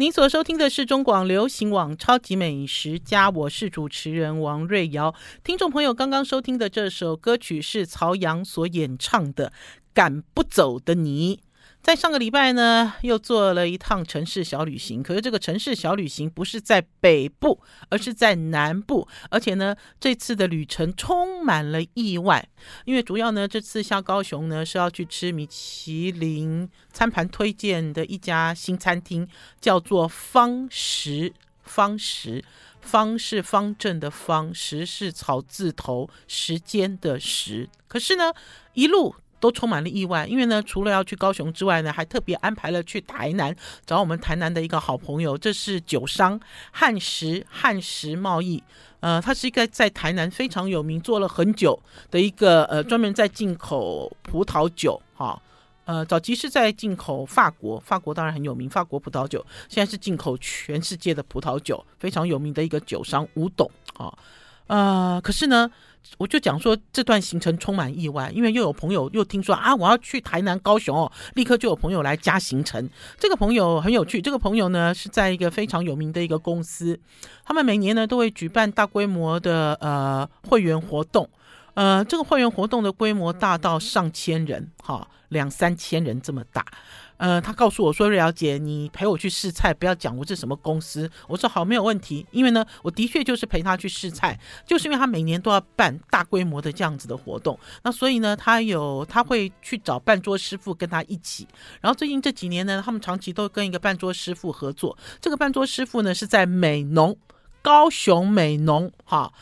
您所收听的是中广流行网《超级美食家》，我是主持人王瑞瑶。听众朋友，刚刚收听的这首歌曲是曹阳所演唱的《赶不走的你》。在上个礼拜呢，又做了一趟城市小旅行。可是这个城市小旅行不是在北部，而是在南部。而且呢，这次的旅程充满了意外。因为主要呢，这次下高雄呢是要去吃米其林餐盘推荐的一家新餐厅，叫做方食。方食，方是方正的方，食是草字头时间的时。可是呢，一路。都充满了意外，因为呢，除了要去高雄之外呢，还特别安排了去台南找我们台南的一个好朋友，这是酒商汉时汉时贸易，呃，他是一个在台南非常有名，做了很久的一个呃，专门在进口葡萄酒，哈，呃，早期是在进口法国，法国当然很有名，法国葡萄酒，现在是进口全世界的葡萄酒，非常有名的一个酒商吴董，啊，呃，可是呢。我就讲说这段行程充满意外，因为又有朋友又听说啊，我要去台南、高雄哦，立刻就有朋友来加行程。这个朋友很有趣，这个朋友呢是在一个非常有名的一个公司，他们每年呢都会举办大规模的呃会员活动，呃，这个会员活动的规模大到上千人，哈，两三千人这么大。呃，他告诉我说：“瑞瑶姐，你陪我去试菜，不要讲我是什么公司。”我说：“好，没有问题。”因为呢，我的确就是陪他去试菜，就是因为他每年都要办大规模的这样子的活动，那所以呢，他有他会去找办桌师傅跟他一起。然后最近这几年呢，他们长期都跟一个办桌师傅合作。这个办桌师傅呢是在美浓，高雄美浓。哈，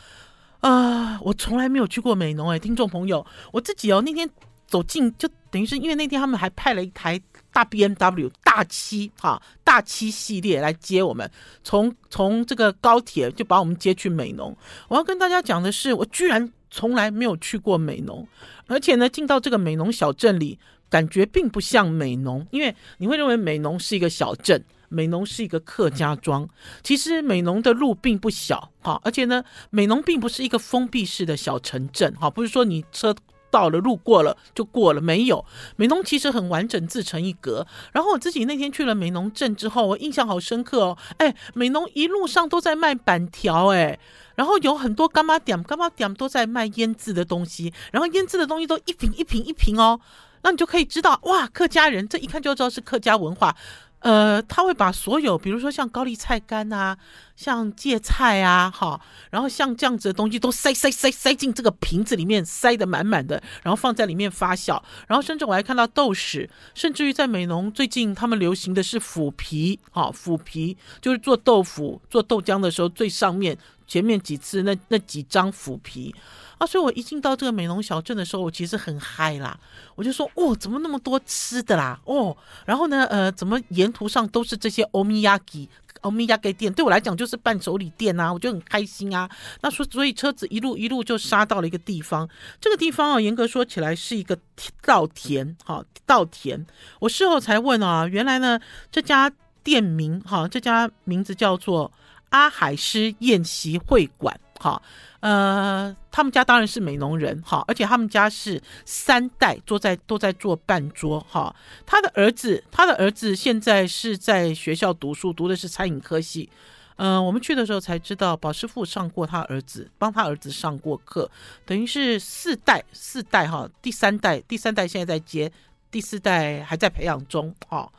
啊、呃，我从来没有去过美浓哎，听众朋友，我自己哦那天走进就等于是因为那天他们还派了一台。大 BMW 大七哈大七系列来接我们，从从这个高铁就把我们接去美浓。我要跟大家讲的是，我居然从来没有去过美浓，而且呢，进到这个美浓小镇里，感觉并不像美浓，因为你会认为美浓是一个小镇，美浓是一个客家庄。其实美浓的路并不小哈，而且呢，美浓并不是一个封闭式的小城镇哈，不是说你车。到了，路过了就过了，没有。美浓其实很完整，自成一格。然后我自己那天去了美浓镇之后，我印象好深刻哦。哎，美浓一路上都在卖板条，哎，然后有很多干妈店，干妈店都在卖腌制的东西，然后腌制的东西都一瓶一瓶一瓶哦，那你就可以知道，哇，客家人这一看就知道是客家文化。呃，他会把所有，比如说像高丽菜干啊，像芥菜啊，哈，然后像这样子的东西都塞塞塞塞进这个瓶子里面，塞得满满的，然后放在里面发酵。然后甚至我还看到豆豉，甚至于在美浓最近他们流行的是腐皮，哈，腐皮就是做豆腐、做豆浆的时候最上面前面几次那那几张腐皮。啊，所以我一进到这个美浓小镇的时候，我其实很嗨啦。我就说，哦，怎么那么多吃的啦？哦，然后呢，呃，怎么沿途上都是这些欧米亚给、欧米亚给店？对我来讲就是伴手礼店啊，我就很开心啊。那说，所以车子一路一路就杀到了一个地方。这个地方啊，严格说起来是一个稻田，哈，稻田。我事后才问啊，原来呢，这家店名，哈，这家名字叫做阿海师宴席会馆，哈。呃，他们家当然是美浓人哈，而且他们家是三代坐在都在做半桌哈。他的儿子，他的儿子现在是在学校读书，读的是餐饮科系。嗯、我们去的时候才知道，宝师傅上过他儿子，帮他儿子上过课，等于是四代四代哈，第三代第三代现在在接，第四代还在培养中哈。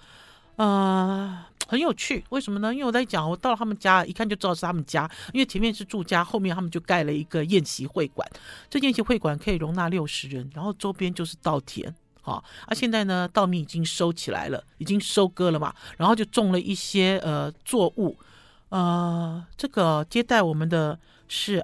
呃。很有趣，为什么呢？因为我在讲，我到了他们家，一看就知道是他们家，因为前面是住家，后面他们就盖了一个宴席会馆。这宴席会馆可以容纳六十人，然后周边就是稻田，好，啊，现在呢，稻米已经收起来了，已经收割了嘛，然后就种了一些呃作物，呃，这个接待我们的是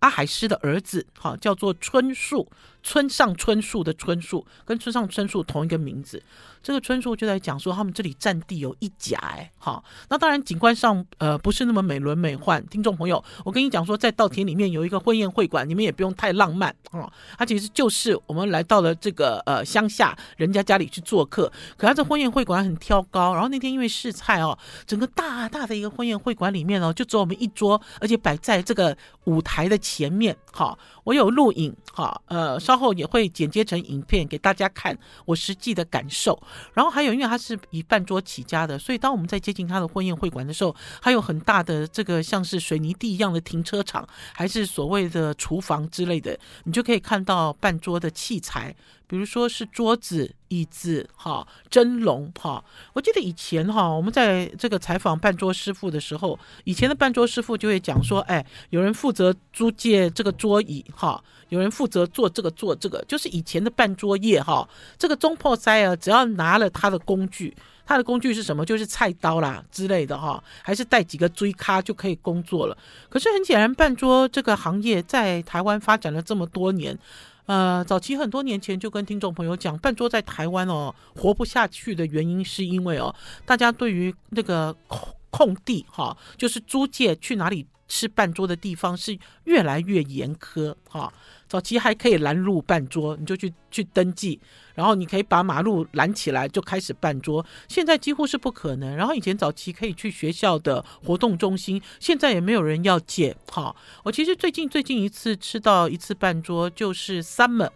阿海师的儿子，好，叫做春树，村上春树的春树，跟村上春树同一个名字。这个春树就在讲说，他们这里占地有一甲，哎，好，那当然景观上呃不是那么美轮美奂。听众朋友，我跟你讲说，在稻田里面有一个婚宴会馆，你们也不用太浪漫啊，它其实就是我们来到了这个呃乡下人家家里去做客，可他这婚宴会馆很挑高，然后那天因为试菜哦，整个大大的一个婚宴会馆里面哦，就只有我们一桌，而且摆在这个舞台的前面，好，我有录影，好，呃，稍后也会剪接成影片给大家看我实际的感受。然后还有，因为他是以办桌起家的，所以当我们在接近他的婚宴会馆的时候，还有很大的这个像是水泥地一样的停车场，还是所谓的厨房之类的，你就可以看到办桌的器材。比如说是桌子、椅子，哈，蒸笼，哈。我记得以前哈，我们在这个采访办桌师傅的时候，以前的办桌师傅就会讲说，哎，有人负责租借这个桌椅，哈，有人负责做这个做这个，就是以前的办桌业，哈。这个总铺师啊，只要拿了他的工具，他的工具是什么？就是菜刀啦之类的，哈，还是带几个锥卡就可以工作了。可是很显然，办桌这个行业在台湾发展了这么多年。呃，早期很多年前就跟听众朋友讲，半桌在台湾哦活不下去的原因，是因为哦，大家对于那个空空地哈，就是租界去哪里吃半桌的地方是越来越严苛哈。早期还可以拦路办桌，你就去去登记，然后你可以把马路拦起来就开始办桌。现在几乎是不可能。然后以前早期可以去学校的活动中心，现在也没有人要借。哈，我其实最近最近一次吃到一次办桌就是 Summer，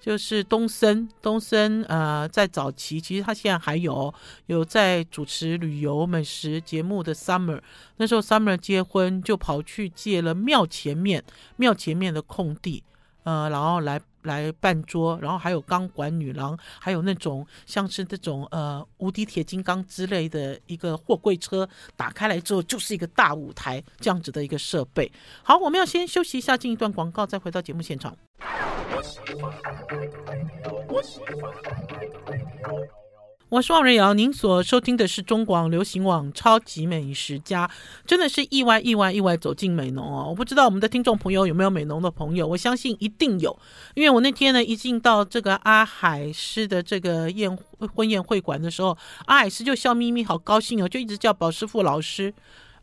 就是东森东森呃，在早期其实他现在还有有在主持旅游美食节目的 Summer，那时候 Summer 结婚就跑去借了庙前面庙前面的空地。呃，然后来来办桌，然后还有钢管女郎，还有那种像是这种呃无敌铁金刚之类的一个货柜车，打开来之后就是一个大舞台这样子的一个设备。好，我们要先休息一下，进一段广告，再回到节目现场。我是王瑞瑶，您所收听的是中广流行网《超级美食家》，真的是意外、意外、意外走进美农哦！我不知道我们的听众朋友有没有美农的朋友，我相信一定有，因为我那天呢一进到这个阿海师的这个宴婚宴会馆的时候，阿海师就笑眯眯，好高兴哦，就一直叫宝师傅老师，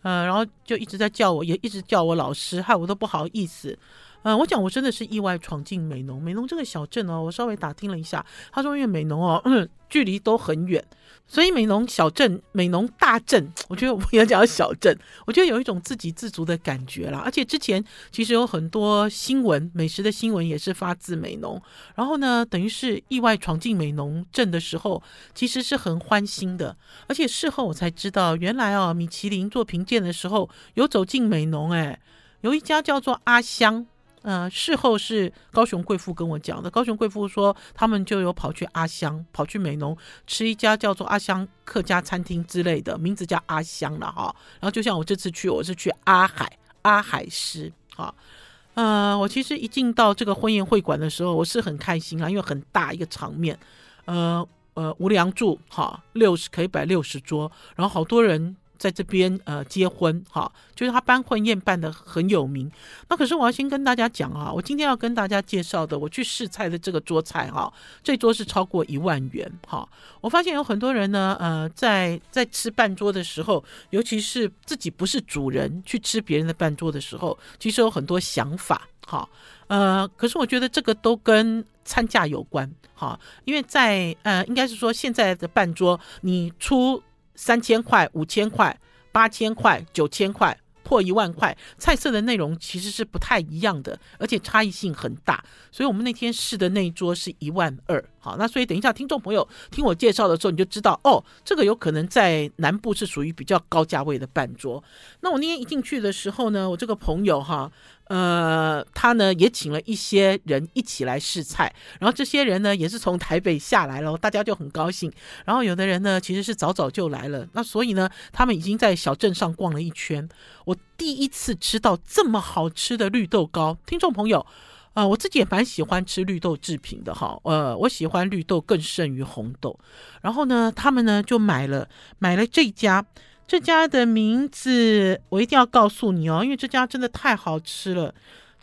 嗯、呃，然后就一直在叫我，也一直叫我老师，害我都不好意思。嗯、我讲我真的是意外闯进美浓。美浓这个小镇哦，我稍微打听了一下，他说因为美浓哦，距离都很远，所以美浓小镇、美浓大镇，我觉得我不要讲小镇，我觉得有一种自给自足的感觉啦。而且之前其实有很多新闻，美食的新闻也是发自美浓。然后呢，等于是意外闯进美浓镇的时候，其实是很欢欣的。而且事后我才知道，原来哦，米其林做评鉴的时候有走进美浓，哎，有一家叫做阿香。呃，事后是高雄贵妇跟我讲的。高雄贵妇说，他们就有跑去阿香，跑去美浓吃一家叫做阿香客家餐厅之类的，名字叫阿香了哈。然后就像我这次去，我是去阿海阿海师哈。呃，我其实一进到这个婚宴会馆的时候，我是很开心啊，因为很大一个场面，呃呃无梁柱哈，六十可以摆六十桌，然后好多人。在这边呃结婚哈，就是他办婚宴办得很有名。那可是我要先跟大家讲啊，我今天要跟大家介绍的，我去试菜的这个桌菜哈，这桌是超过一万元哈。我发现有很多人呢，呃，在在吃半桌的时候，尤其是自己不是主人去吃别人的半桌的时候，其实有很多想法哈。呃，可是我觉得这个都跟餐价有关哈，因为在呃，应该是说现在的半桌你出。三千块、五千块、八千块、九千块，破一万块，菜色的内容其实是不太一样的，而且差异性很大。所以我们那天试的那一桌是一万二。好，那所以等一下听众朋友听我介绍的时候，你就知道哦，这个有可能在南部是属于比较高价位的办桌。那我那天一进去的时候呢，我这个朋友哈。呃，他呢也请了一些人一起来试菜，然后这些人呢也是从台北下来了，大家就很高兴。然后有的人呢其实是早早就来了，那所以呢他们已经在小镇上逛了一圈。我第一次吃到这么好吃的绿豆糕，听众朋友，呃，我自己也蛮喜欢吃绿豆制品的哈，呃，我喜欢绿豆更胜于红豆。然后呢，他们呢就买了买了这家。这家的名字我一定要告诉你哦，因为这家真的太好吃了。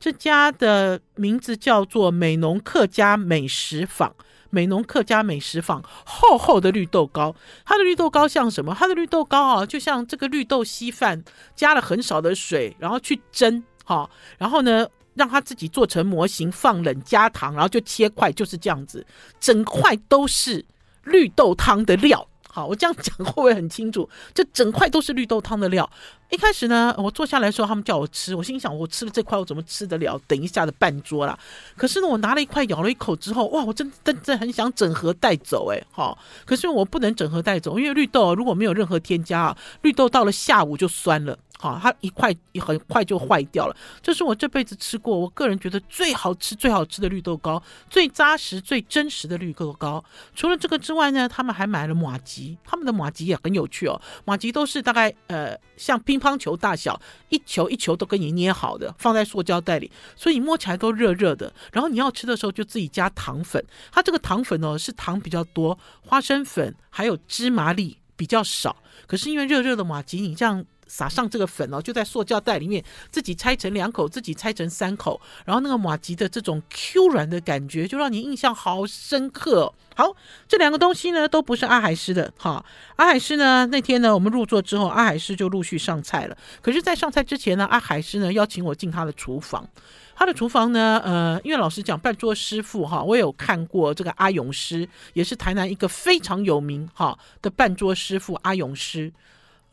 这家的名字叫做美农客家美食坊。美农客家美食坊，厚厚的绿豆糕，它的绿豆糕像什么？它的绿豆糕啊，就像这个绿豆稀饭，加了很少的水，然后去蒸，哈，然后呢，让它自己做成模型，放冷加糖，然后就切块，就是这样子，整块都是绿豆汤的料。好，我这样讲会不会很清楚？这整块都是绿豆汤的料。一开始呢，我坐下来的时候，他们叫我吃，我心想，我吃了这块，我怎么吃得了？等一下的半桌啦。可是呢，我拿了一块，咬了一口之后，哇，我真真的很想整盒带走，哎，好，可是我不能整盒带走，因为绿豆如果没有任何添加啊，绿豆到了下午就酸了。好，它一块很快就坏掉了。这是我这辈子吃过，我个人觉得最好吃、最好吃的绿豆糕，最扎实、最真实的绿豆糕。除了这个之外呢，他们还买了马吉，他们的马吉也很有趣哦。马吉都是大概呃像乒乓球大小，一球一球都给你捏好的，放在塑胶袋里，所以你摸起来都热热的。然后你要吃的时候就自己加糖粉，它这个糖粉哦是糖比较多，花生粉还有芝麻粒比较少。可是因为热热的马吉，你这样。撒上这个粉哦，就在塑胶袋里面，自己拆成两口，自己拆成三口，然后那个马吉的这种 Q 软的感觉，就让你印象好深刻。好，这两个东西呢，都不是阿海师的哈。阿海师呢，那天呢，我们入座之后，阿海师就陆续上菜了。可是，在上菜之前呢，阿海师呢邀请我进他的厨房。他的厨房呢，呃，因为老实讲，半桌师傅哈，我有看过这个阿勇师，也是台南一个非常有名哈的半桌师傅阿勇师。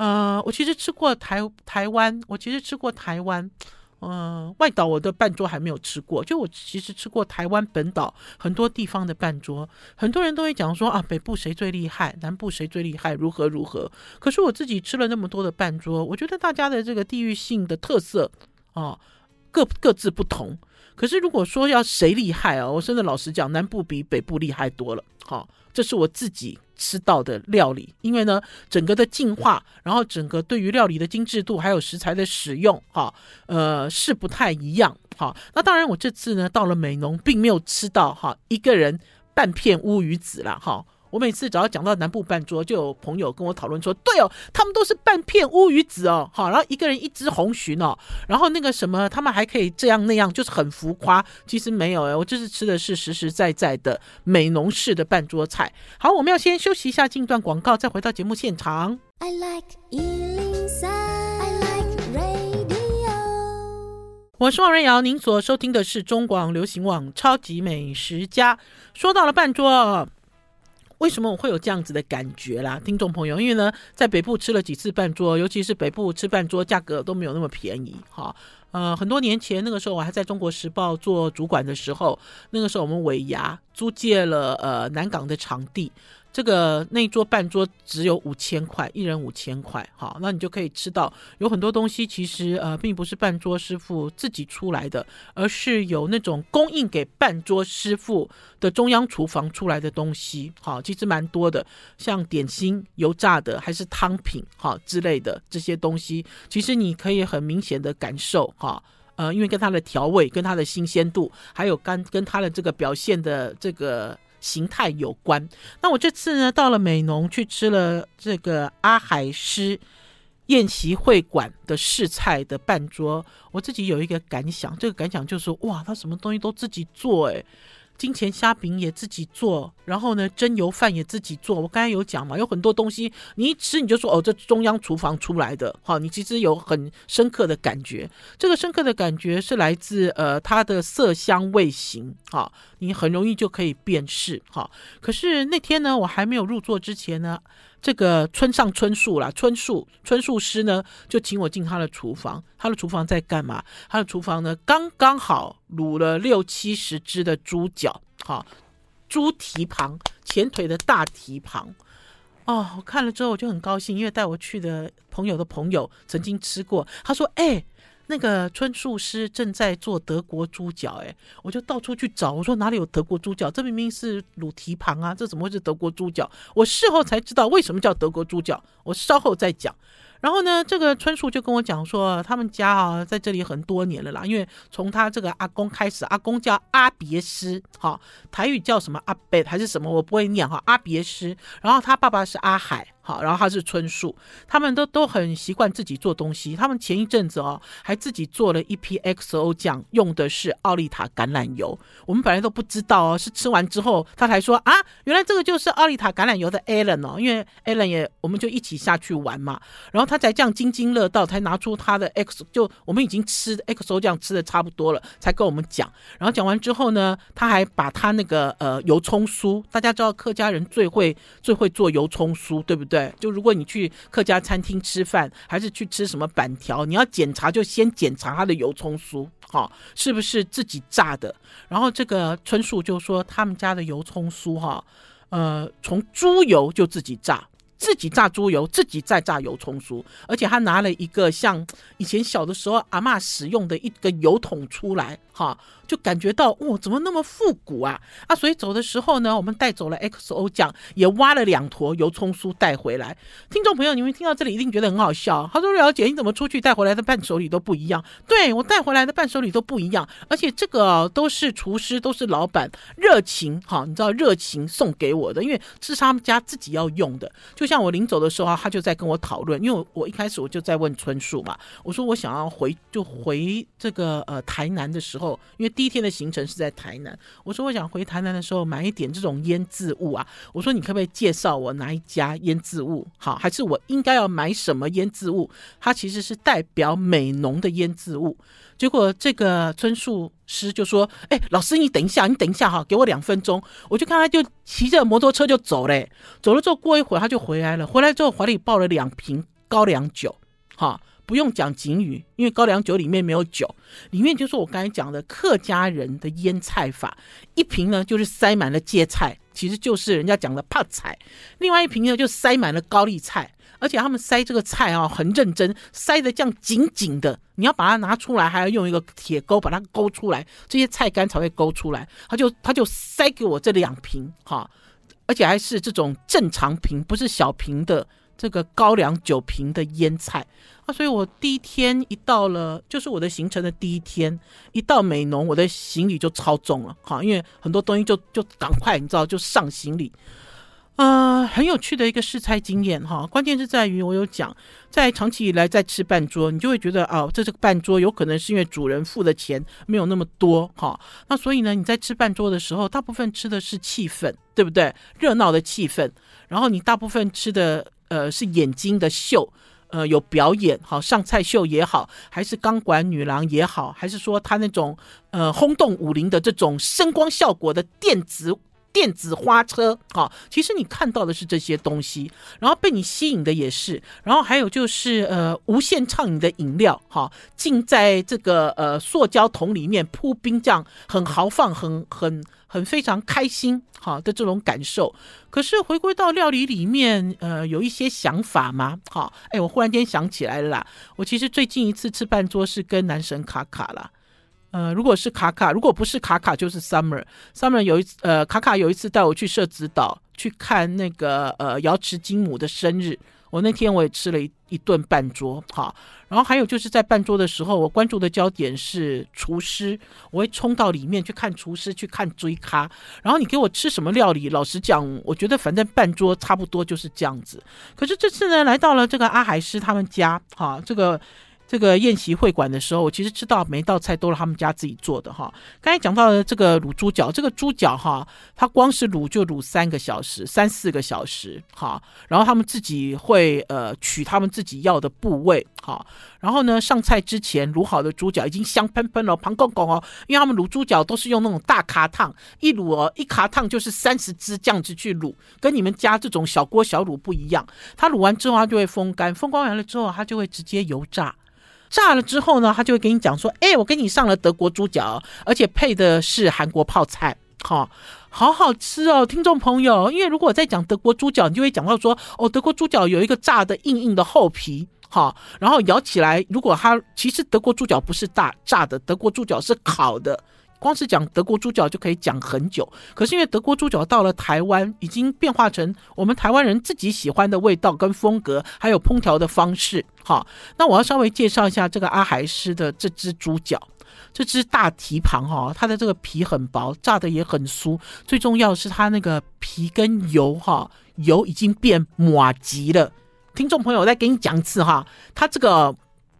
呃，我其实吃过台台湾，我其实吃过台湾，呃，外岛我的半桌还没有吃过。就我其实吃过台湾本岛很多地方的半桌，很多人都会讲说啊，北部谁最厉害，南部谁最厉害，如何如何。可是我自己吃了那么多的半桌，我觉得大家的这个地域性的特色啊，各各自不同。可是如果说要谁厉害啊，我真的老实讲，南部比北部厉害多了。好，这是我自己。吃到的料理，因为呢，整个的进化，然后整个对于料理的精致度，还有食材的使用，哈，呃，是不太一样，哈。那当然，我这次呢到了美浓，并没有吃到哈一个人半片乌鱼子了，哈。我每次只要讲到南部半桌，就有朋友跟我讨论说：“对哦，他们都是半片乌鱼子哦，好，然后一个人一只红鲟哦，然后那个什么，他们还可以这样那样，就是很浮夸。其实没有哎，我这次吃的是实实在在的美浓式的半桌菜。好，我们要先休息一下，进段广告，再回到节目现场。I like 103, I like radio。我是王瑞瑶，您所收听的是中广流行网《超级美食家》。说到了半桌。为什么我会有这样子的感觉啦，听众朋友？因为呢，在北部吃了几次饭桌，尤其是北部吃饭桌，价格都没有那么便宜。哈，呃，很多年前那个时候，我还在中国时报做主管的时候，那个时候我们尾牙租借了呃南港的场地。这个那桌半桌只有五千块，一人五千块，好，那你就可以吃到有很多东西，其实呃并不是半桌师傅自己出来的，而是有那种供应给半桌师傅的中央厨房出来的东西，好，其实蛮多的，像点心、油炸的还是汤品，哈之类的这些东西，其实你可以很明显的感受，哈，呃，因为跟它的调味、跟它的新鲜度，还有跟跟它的这个表现的这个。形态有关。那我这次呢，到了美浓去吃了这个阿海师宴席会馆的试菜的半桌，我自己有一个感想，这个感想就是哇，他什么东西都自己做哎。金钱虾饼也自己做，然后呢，蒸油饭也自己做。我刚才有讲嘛，有很多东西你一吃你就说哦，这中央厨房出来的。好，你其实有很深刻的感觉。这个深刻的感觉是来自呃它的色香味形。好，你很容易就可以辨识。好，可是那天呢，我还没有入座之前呢。这个村上春树啦，春树春树师呢，就请我进他的厨房。他的厨房在干嘛？他的厨房呢，刚刚好卤了六七十只的猪脚，好，猪蹄旁，前腿的大蹄旁。哦，我看了之后我就很高兴，因为带我去的朋友的朋友曾经吃过，他说：“哎。”那个春树师正在做德国猪脚，哎，我就到处去找，我说哪里有德国猪脚？这明明是卤蹄膀啊，这怎么会是德国猪脚？我事后才知道为什么叫德国猪脚，我稍后再讲。然后呢，这个春树就跟我讲说，他们家啊在这里很多年了啦，因为从他这个阿公开始，阿公叫阿别师，哈，台语叫什么阿贝还是什么，我不会念哈，阿别师。然后他爸爸是阿海，然后他是春树，他们都都很习惯自己做东西。他们前一阵子哦，还自己做了一批 XO 酱，用的是奥利塔橄榄油。我们本来都不知道哦，是吃完之后他才说啊，原来这个就是奥利塔橄榄油的 Alan 哦，因为 Alan 也我们就一起下去玩嘛，然后他才这样津津乐道，才拿出他的 X，就我们已经吃 XO 酱吃的差不多了，才跟我们讲。然后讲完之后呢，他还把他那个呃油葱酥，大家知道客家人最会最会做油葱酥，对不对？就如果你去客家餐厅吃饭，还是去吃什么板条，你要检查就先检查它的油葱酥，哈、是不是自己炸的？然后这个春树就说他们家的油葱酥，哈，呃，从猪油就自己炸。自己炸猪油，自己再炸油葱酥，而且他拿了一个像以前小的时候阿嬷使用的一个油桶出来，哈。就感觉到哇、哦，怎么那么复古啊啊！所以走的时候呢，我们带走了 XO 酱，也挖了两坨油葱酥带回来。听众朋友，你们听到这里一定觉得很好笑。他说：“了解，你怎么出去带回来的伴手礼都不一样？”对，我带回来的伴手礼都不一样，而且这个都是厨师，都是老板热情哈，你知道热情送给我的，因为是他们家自己要用的。就像我临走的时候，他就在跟我讨论，因为我，一开始我就在问春树嘛，我说我想要回就回这个呃台南的时候，因为。第一天的行程是在台南，我说我想回台南的时候买一点这种腌渍物啊，我说你可不可以介绍我哪一家腌渍物好，还是我应该要买什么腌渍物？它其实是代表美浓的腌渍物。结果这个春树师就说：“哎、老师你等一下，你等一下哈，给我两分钟。”我就看他就骑着摩托车就走嘞，走了之后过一会儿他就回来了，回来之后怀里抱了两瓶高粱酒，哈。不用讲警语，因为高粱酒里面没有酒，里面就是我刚才讲的客家人的腌菜法。一瓶呢就是塞满了芥菜，其实就是人家讲的泡菜；另外一瓶呢就塞满了高丽菜，而且他们塞这个菜啊很认真，塞得这样紧紧的，你要把它拿出来，还要用一个铁钩把它勾出来，这些菜干才会勾出来。他就他就塞给我这两瓶哈，而且还是这种正常瓶，不是小瓶的。这个高粱酒瓶的腌菜啊，所以我第一天一到了，就是我的行程的第一天，一到美浓，我的行李就超重了，哈，因为很多东西就就赶快，你知道，就上行李，呃，很有趣的一个试菜经验，哈，关键是在于我有讲，在长期以来在吃半桌，你就会觉得哦，这这个办桌有可能是因为主人付的钱没有那么多，哈，那所以呢，你在吃半桌的时候，大部分吃的是气氛，对不对？热闹的气氛，然后你大部分吃的。呃，是眼睛的秀，呃，有表演，好，上菜秀也好，还是钢管女郎也好，还是说他那种呃轰动武林的这种声光效果的电子电子花车，好，其实你看到的是这些东西，然后被你吸引的也是，然后还有就是呃无限畅饮的饮料，哈，浸在这个呃塑胶桶里面铺冰，这样很豪放，很很。很非常开心，好的这种感受。可是回归到料理里面，呃，有一些想法吗？好，哎，我忽然间想起来了啦。我其实最近一次吃办桌是跟男神卡卡啦。呃，如果是卡卡，如果不是卡卡，就是 Summer。Summer 有一次，呃，卡卡有一次带我去社子岛去看那个呃瑶池金母的生日。我那天我也吃了一一顿半桌，好，然后还有就是在半桌的时候，我关注的焦点是厨师，我会冲到里面去看厨师，去看追咖。然后你给我吃什么料理，老实讲，我觉得反正半桌差不多就是这样子。可是这次呢，来到了这个阿海师他们家，哈，这个。这个宴席会馆的时候，我其实知道每一道菜都是他们家自己做的哈。刚才讲到的这个卤猪脚，这个猪脚哈，它光是卤就卤三个小时、三四个小时哈。然后他们自己会呃取他们自己要的部位哈。然后呢，上菜之前卤好的猪脚已经香喷喷了，胖公公哦，因为他们卤猪脚都是用那种大卡烫，一卤哦一卡烫就是三十只这样子去卤，跟你们家这种小锅小卤不一样。它卤完之后，它就会风干，风干完了之后，它就会直接油炸。炸了之后呢，他就会给你讲说：“哎，我给你上了德国猪脚，而且配的是韩国泡菜，哈，好好吃哦，听众朋友。因为如果我在讲德国猪脚，你就会讲到说，哦，德国猪脚有一个炸的硬硬的厚皮，好，然后咬起来，如果它其实德国猪脚不是大炸的，德国猪脚是烤的。”光是讲德国猪脚就可以讲很久，可是因为德国猪脚到了台湾，已经变化成我们台湾人自己喜欢的味道跟风格，还有烹调的方式。好，那我要稍微介绍一下这个阿海师的这只猪脚，这只大蹄膀哈，它的这个皮很薄，炸的也很酥，最重要是它那个皮跟油哈。油已经变麻糬了。听众朋友，再给你讲一次哈，它这个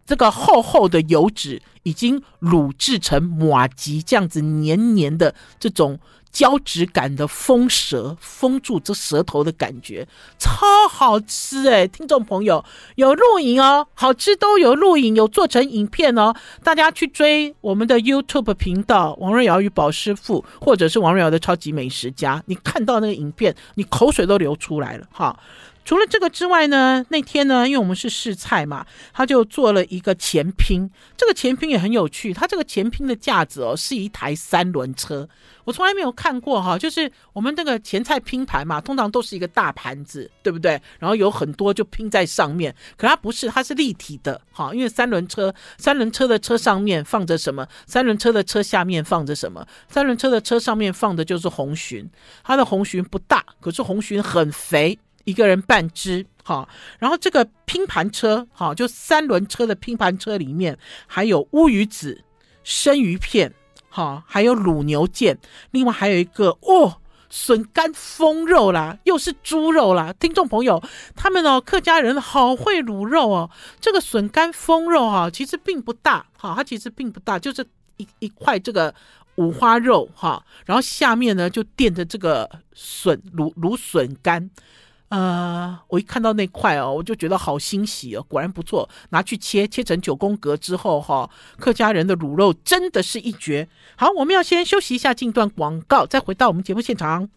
这个厚厚的油脂已经卤制成麻糬这样子黏黏的这种。胶质感的封舌，封住这舌头的感觉，超好吃哎！听众朋友有录影哦，好吃都有录影，有做成影片哦。大家去追我们的 YouTube 频道王瑞瑶与宝师傅，或者是王瑞瑶的超级美食家，你看到那个影片，你口水都流出来了哈。除了这个之外呢，那天呢，因为我们是试菜嘛，他就做了一个前拼。这个前拼也很有趣，他这个前拼的架子哦，是一台三轮车。我从来没有看过哈，就是我们这个前菜拼盘嘛，通常都是一个大盘子，对不对？然后有很多就拼在上面，可它不是，它是立体的哈。因为三轮车，三轮车的车上面放着什么？三轮车的车下面放着什么？三轮车的车上面放的就是红鲟，它的红鲟不大，可是红鲟很肥。一个人半只，好，然后这个拼盘车，好，就三轮车的拼盘车里面还有乌鱼子、生鱼片，好，还有卤牛腱，另外还有一个哦，笋干封肉啦，又是猪肉啦。听众朋友，他们哦，客家人好会卤肉哦。这个笋干封肉哈，其实并不大，哈，它其实并不大，就是一一块这个五花肉哈，然后下面呢就垫着这个笋卤卤笋干。呃，我一看到那块哦，我就觉得好欣喜哦，果然不错，拿去切，切成九宫格之后哈、哦，客家人的卤肉真的是一绝。好，我们要先休息一下，进段广告，再回到我们节目现场。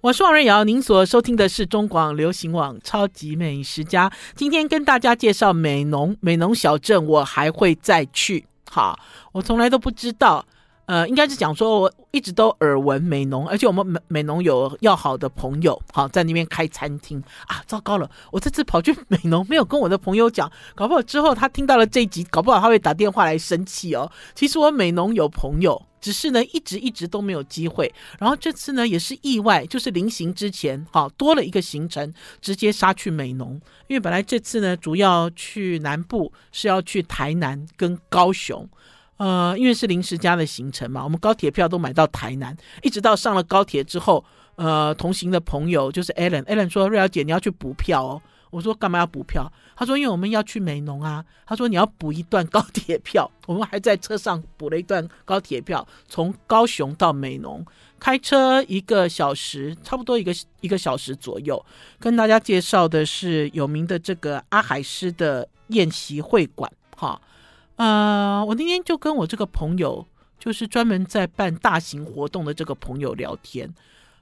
我是王瑞瑶，您所收听的是中广流行网《超级美食家》，今天跟大家介绍美浓，美浓小镇，我还会再去。好，我从来都不知道。呃，应该是讲说，我一直都耳闻美浓，而且我们美美浓有要好的朋友，好在那边开餐厅啊。糟糕了，我这次跑去美浓，没有跟我的朋友讲，搞不好之后他听到了这一集，搞不好他会打电话来生气哦。其实我美浓有朋友，只是呢一直一直都没有机会。然后这次呢也是意外，就是临行之前，好多了一个行程，直接杀去美浓，因为本来这次呢主要去南部是要去台南跟高雄。呃，因为是临时加的行程嘛，我们高铁票都买到台南，一直到上了高铁之后，呃，同行的朋友就是 Alan，Alan 说瑞瑶姐你要去补票哦，我说干嘛要补票？他说因为我们要去美浓啊，他说你要补一段高铁票，我们还在车上补了一段高铁票，从高雄到美浓，开车一个小时，差不多一个一个小时左右。跟大家介绍的是有名的这个阿海师的宴席会馆，哈。呃，我那天就跟我这个朋友，就是专门在办大型活动的这个朋友聊天。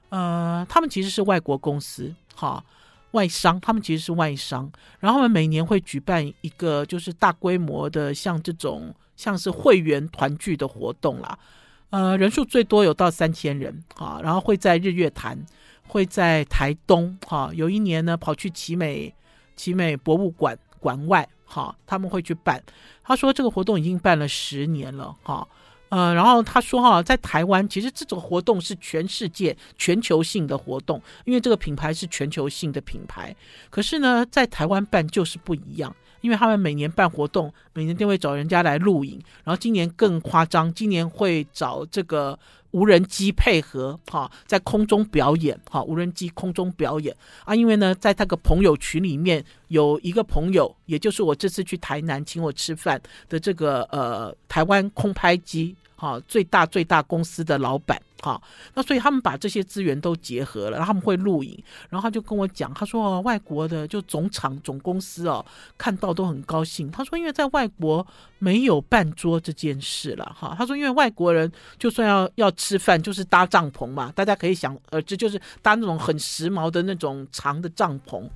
呃，他们其实是外国公司，哈，外商，他们其实是外商。然后他们每年会举办一个就是大规模的像这种像是会员团聚的活动啦。呃，人数最多有到三千人，哈。然后会在日月潭，会在台东，哈。有一年呢，跑去奇美奇美博物馆馆外。好，他们会去办。他说这个活动已经办了十年了，哈，呃，然后他说哈，在台湾其实这种活动是全世界全球性的活动，因为这个品牌是全球性的品牌。可是呢，在台湾办就是不一样，因为他们每年办活动，每年都会找人家来录影，然后今年更夸张，今年会找这个。无人机配合，哈，在空中表演，哈，无人机空中表演啊，因为呢，在他个朋友群里面有一个朋友，也就是我这次去台南请我吃饭的这个呃台湾空拍机，哈，最大最大公司的老板。好，那所以他们把这些资源都结合了，然后他们会录影，然后他就跟我讲，他说，外国的就总厂总公司哦，看到都很高兴。他说，因为在外国没有办桌这件事了，哈。他说，因为外国人就算要要吃饭，就是搭帐篷嘛，大家可以想，呃，这就是搭那种很时髦的那种长的帐篷。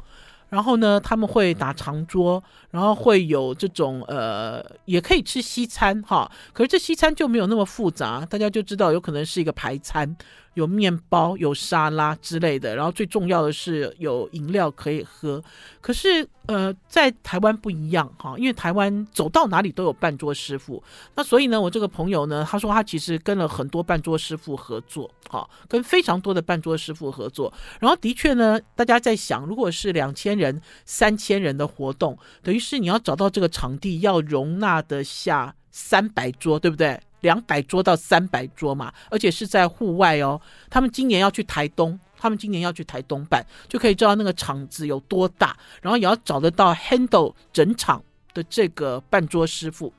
然后呢，他们会打长桌，然后会有这种呃，也可以吃西餐哈。可是这西餐就没有那么复杂，大家就知道有可能是一个排餐。有面包、有沙拉之类的，然后最重要的是有饮料可以喝。可是，呃，在台湾不一样哈，因为台湾走到哪里都有半桌师傅。那所以呢，我这个朋友呢，他说他其实跟了很多半桌师傅合作，哈，跟非常多的半桌师傅合作。然后的确呢，大家在想，如果是两千人、三千人的活动，等于是你要找到这个场地要容纳得下三百桌，对不对？两百桌到三百桌嘛，而且是在户外哦。他们今年要去台东，他们今年要去台东办，就可以知道那个场子有多大，然后也要找得到 handle 整场的这个办桌师傅。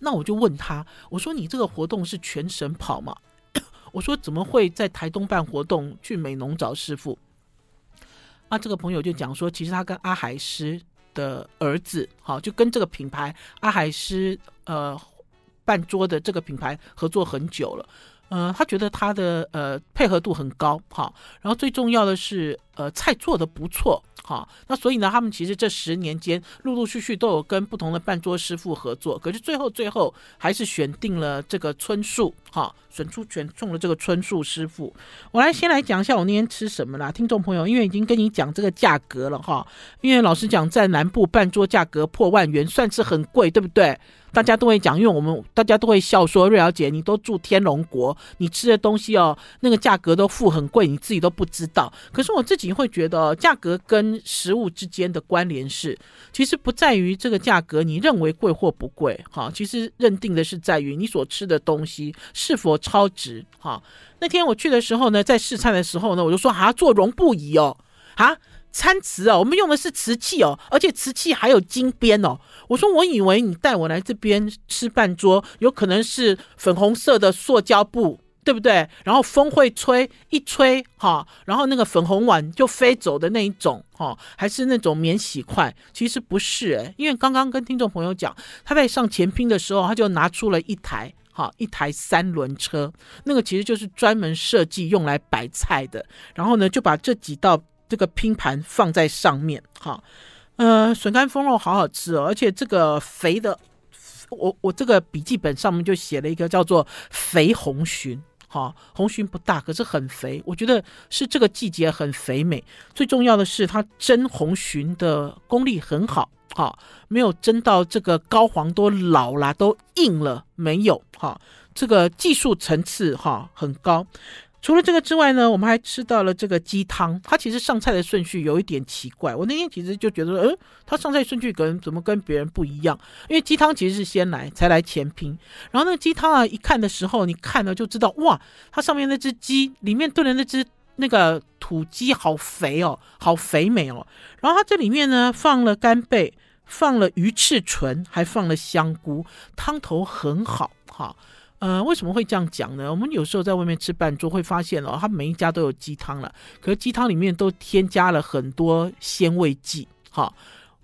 那我就问他，我说你这个活动是全省跑吗？我说怎么会在台东办活动去美浓找师傅？啊，这个朋友就讲说，其实他跟阿海师的儿子，好，就跟这个品牌阿海师呃半桌的这个品牌合作很久了。呃，他觉得他的呃配合度很高，哈，然后最重要的是，呃，菜做得不错，哈，那所以呢，他们其实这十年间陆陆续续都有跟不同的半桌师傅合作，可是最后最后还是选定了这个春树，哈，选出选中了这个春树师傅。我来先来讲一下我那天吃什么啦，听众朋友，因为已经跟你讲这个价格了，哈，因为老实讲，在南部半桌价格破万元，算是很贵，对不对？大家都会讲，因为我们大家都会笑说，瑞瑶姐，你都住天龙国，你吃的东西哦，那个价格都付很贵，你自己都不知道。可是我自己会觉得，价格跟食物之间的关联是，其实不在于这个价格你认为贵或不贵，哈，其实认定的是在于你所吃的东西是否超值，哈。那天我去的时候呢，在试菜的时候呢，我就说啊，做绒布椅哦，啊。餐瓷哦，我们用的是瓷器哦，而且瓷器还有金边哦。我说，我以为你带我来这边吃办桌，有可能是粉红色的塑胶布，对不对？然后风会吹，一吹哈，然后那个粉红碗就飞走的那一种哈，还是那种免洗筷？其实不是诶，因为刚刚跟听众朋友讲，他在上前拼的时候，他就拿出了一台哈，一台三轮车，那个其实就是专门设计用来摆菜的，然后呢，就把这几道。这个拼盘放在上面，哈，呃，笋干凤肉好好吃哦，而且这个肥的，我我这个笔记本上面就写了一个叫做肥红蟳，哈，红蟳不大，可是很肥，我觉得是这个季节很肥美。最重要的是它蒸红蟳的功力很好，哈，没有蒸到这个膏黄都老了都硬了，没有，哈，这个技术层次哈很高。除了这个之外呢，我们还吃到了这个鸡汤。它其实上菜的顺序有一点奇怪。我那天其实就觉得，嗯，它上菜顺序可能怎么跟别人不一样？因为鸡汤其实是先来才来前拼。然后那个鸡汤啊，一看的时候，你看了就知道，哇，它上面那只鸡里面炖的那只那个土鸡好肥哦，好肥美哦。然后它这里面呢放了干贝，放了鱼翅唇，还放了香菇，汤头很好，哈。呃，为什么会这样讲呢？我们有时候在外面吃饭桌会发现哦，它每一家都有鸡汤了，可是鸡汤里面都添加了很多鲜味剂，哈，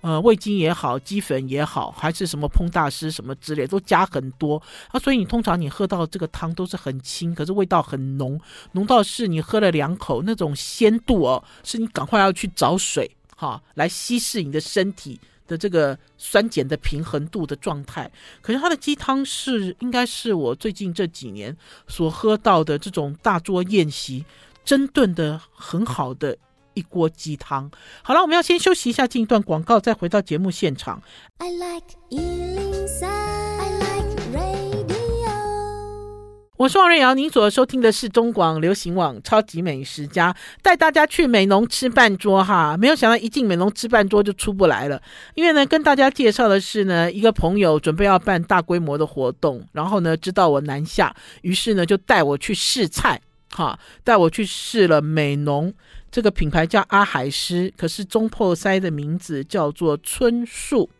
呃，味精也好，鸡粉也好，还是什么烹大师什么之类，都加很多啊，所以你通常你喝到这个汤都是很清，可是味道很浓，浓到是你喝了两口那种鲜度哦，是你赶快要去找水哈，来稀释你的身体。的这个酸碱的平衡度的状态，可是它的鸡汤是应该是我最近这几年所喝到的这种大桌宴席蒸炖的很好的一锅鸡汤。好了，我们要先休息一下，进一段广告，再回到节目现场。I like 我是王瑞瑶，您所收听的是中广流行网《超级美食家》，带大家去美农吃半桌哈。没有想到一进美农吃半桌就出不来了，因为呢，跟大家介绍的是呢，一个朋友准备要办大规模的活动，然后呢，知道我南下，于是呢，就带我去试菜，哈，带我去试了美农这个品牌叫阿海师，可是中破塞的名字叫做春树。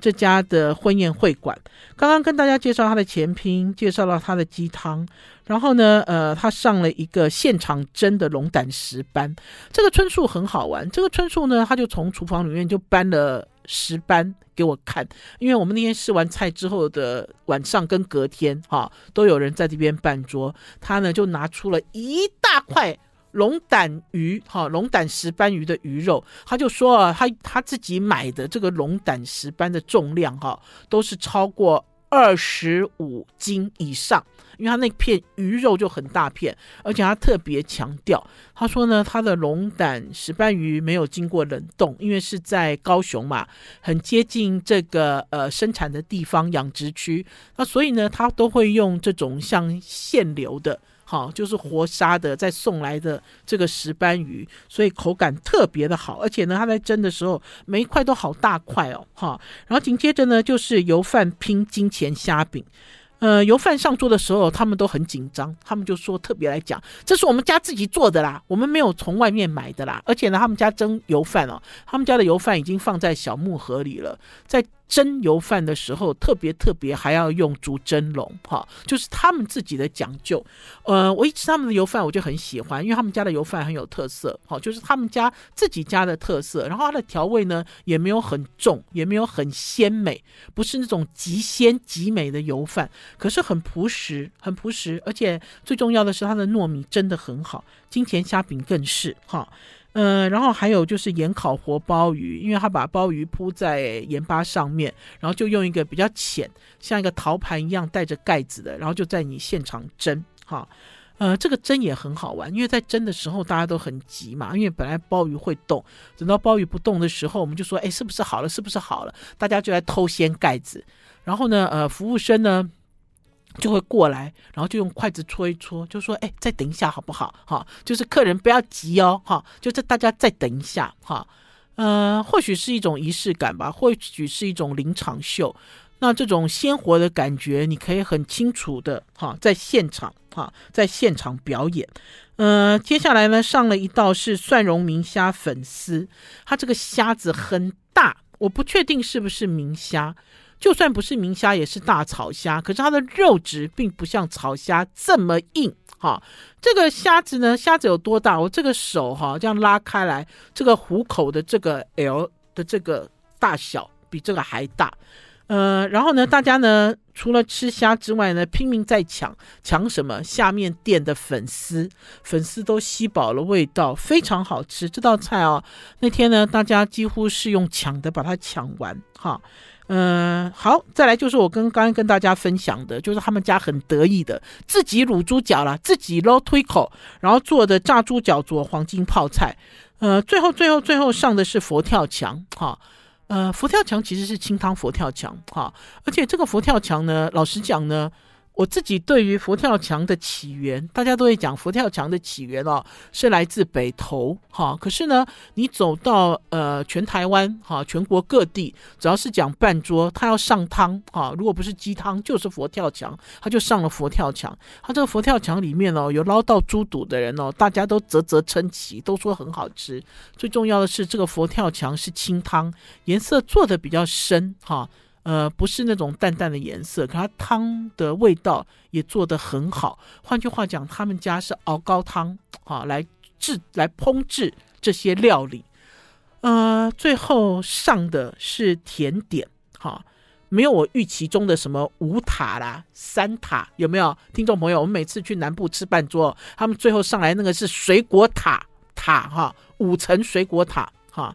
这家的婚宴会馆，刚刚跟大家介绍他的前拼，介绍了他的鸡汤，然后呢，呃，他上了一个现场蒸的龙胆石斑。这个春树很好玩，这个春树呢，他就从厨房里面就搬了石斑给我看，因为我们那天试完菜之后的晚上跟隔天，哈、都有人在这边办桌，他呢就拿出了一大块。龙胆鱼，哈，龙胆石斑鱼的鱼肉，他就说啊，他他自己买的这个龙胆石斑的重量，哈，都是超过二十五斤以上，因为他那片鱼肉就很大片，而且他特别强调，他说呢，他的龙胆石斑鱼没有经过冷冻，因为是在高雄嘛，很接近这个呃生产的地方养殖区，那所以呢，他都会用这种像现流的。好，就是活杀的，再送来的这个石斑鱼，所以口感特别的好，而且呢，它在蒸的时候每一块都好大块哦，哈。然后紧接着呢，就是油饭拼金钱虾饼，呃，油饭上桌的时候，他们都很紧张，他们就说特别来讲，这是我们家自己做的啦，我们没有从外面买的啦，而且呢，他们家蒸油饭哦，他们家的油饭已经放在小木盒里了，在。蒸油饭的时候，特别特别还要用竹蒸笼，哈，就是他们自己的讲究。呃，我一吃他们的油饭，我就很喜欢，因为他们家的油饭很有特色，哈，就是他们家自己家的特色。然后它的调味呢，也没有很重，也没有很鲜美，不是那种极鲜极美的油饭，可是很朴实，很朴实。而且最重要的是，它的糯米真的很好，金钱虾饼更是，哈。呃，然后还有就是盐烤活鲍鱼，因为他把鲍鱼铺在盐巴上面，然后就用一个比较浅，像一个陶盘一样带着盖子的，然后就在你现场蒸，哈，呃，这个蒸也很好玩，因为在蒸的时候大家都很急嘛，因为本来鲍鱼会动，等到鲍鱼不动的时候，我们就说，哎，是不是好了？是不是好了？大家就来偷掀盖子，然后呢，呃，服务生呢，就会过来，然后就用筷子戳一戳，就说：“哎，再等一下好不好？哈，就是客人不要急哦，哈，就是大家再等一下，哈，呃，或许是一种仪式感吧，或许是一种临场秀。那这种鲜活的感觉，你可以很清楚的哈，在现场哈，在现场表演。呃，接下来呢，上了一道是蒜蓉明虾粉丝，它这个虾子很大，我不确定是不是明虾。”就算不是明虾，也是大草虾，可是它的肉质并不像草虾这么硬哈。这个虾子呢，虾子有多大？我这个手哈这样拉开来，这个虎口的这个 L 的这个大小比这个还大。呃，然后呢，大家呢除了吃虾之外呢，拼命在抢抢什么？下面店的粉丝，粉丝都吸饱了味道，非常好吃。这道菜哦，那天呢，大家几乎是用抢的把它抢完哈。嗯，好，再来就是我跟刚刚跟大家分享的，就是他们家很得意的自己卤猪脚啦，自己捞推口，然后做的炸猪脚做黄金泡菜。呃，最后最后最后上的是佛跳墙，哈，呃，佛跳墙其实是清汤佛跳墙，哈，而且这个佛跳墙呢，老实讲呢。我自己对于佛跳墙的起源，大家都会讲佛跳墙的起源哦，是来自北投哈。可是呢，你走到呃全台湾哈，全国各地，只要是讲半桌，他要上汤哈，如果不是鸡汤，就是佛跳墙，他就上了佛跳墙。他这个佛跳墙里面哦，有捞到猪肚的人哦，大家都啧啧称奇，都说很好吃。最重要的是，这个佛跳墙是清汤，颜色做的比较深哈。呃，不是那种淡淡的颜色，可它汤的味道也做得很好。换句话讲，他们家是熬高汤啊，来制来烹制这些料理。呃，最后上的是甜点，哈、没有我预期中的什么五塔啦、三塔，有没有？听众朋友，我们每次去南部吃办桌，他们最后上来那个是水果塔塔哈、五层水果塔哈。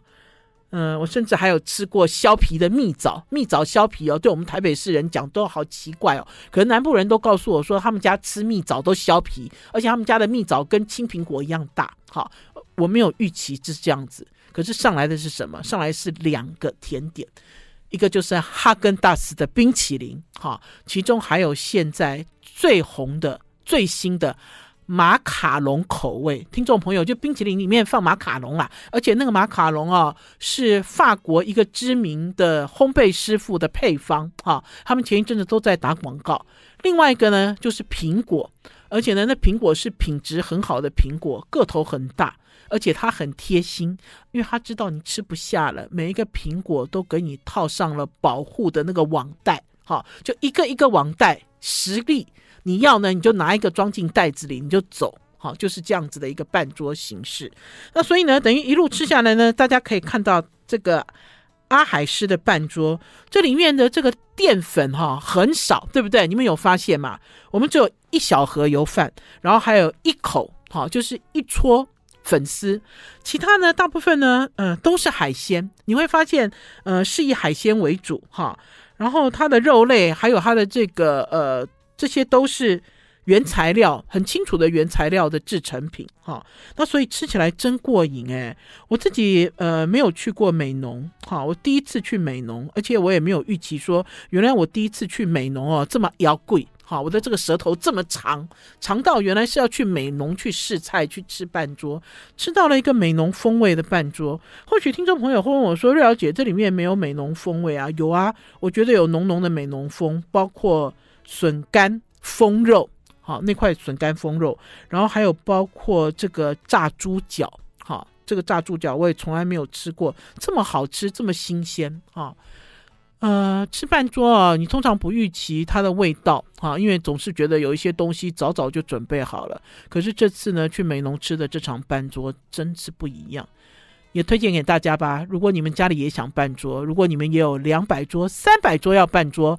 嗯，我甚至还有吃过削皮的蜜枣，蜜枣削皮哦，对我们台北市人讲都好奇怪哦。可能南部人都告诉我说，他们家吃蜜枣都削皮，而且他们家的蜜枣跟青苹果一样大。好，我没有预期是这样子，可是上来的是什么？上来是两个甜点，一个就是哈根达斯的冰淇淋，哈，其中还有现在最红的最新的。马卡龙口味，听众朋友，就冰淇淋里面放马卡龙啦，而且那个马卡龙哦，是法国一个知名的烘焙师傅的配方哈，他们前一阵子都在打广告。另外一个呢，就是苹果，而且呢，那苹果是品质很好的苹果，个头很大，而且它很贴心，因为他知道你吃不下了，每一个苹果都给你套上了保护的那个网袋，哈，就一个一个网袋，实力。你要呢，你就拿一个装进袋子里，你就走，好，就是这样子的一个半桌形式。那所以呢，等于一路吃下来呢，大家可以看到这个阿海师的半桌，这里面的这个淀粉哈很少，对不对？你们有发现吗？我们只有一小盒油饭，然后还有一口，好，就是一撮粉丝，其他呢，大部分呢，呃，都是海鲜。你会发现，呃，是以海鲜为主哈，然后它的肉类还有它的这个呃。这些都是原材料，很清楚的原材料的制成品，哈，那所以吃起来真过瘾诶。我自己呃没有去过美浓，哈，我第一次去美浓，而且我也没有预期说，原来我第一次去美浓哦这么妖贵，哈，我的这个舌头这么长，长到原来是要去美浓去试菜去吃半桌，吃到了一个美浓风味的半桌。或许听众朋友会问我说，瑞肴姐这里面没有美浓风味啊？有啊，我觉得有浓浓的美浓风，包括。笋干封肉，好，那块笋干封肉，然后还有包括这个炸猪脚，好，这个炸猪脚我也从来没有吃过，这么好吃，这么新鲜啊！呃，吃饭桌啊，你通常不预期它的味道啊，因为总是觉得有一些东西早早就准备好了。可是这次呢，去美农吃的这场饭桌真是不一样，也推荐给大家吧。如果你们家里也想办桌，如果你们也有两百桌、三百桌要办桌，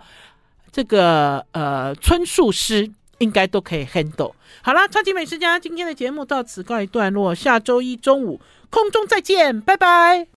这个呃春树师应该都可以 handle。好啦，超级美食家今天的节目到此告一段落，下周一中午空中再见，拜拜。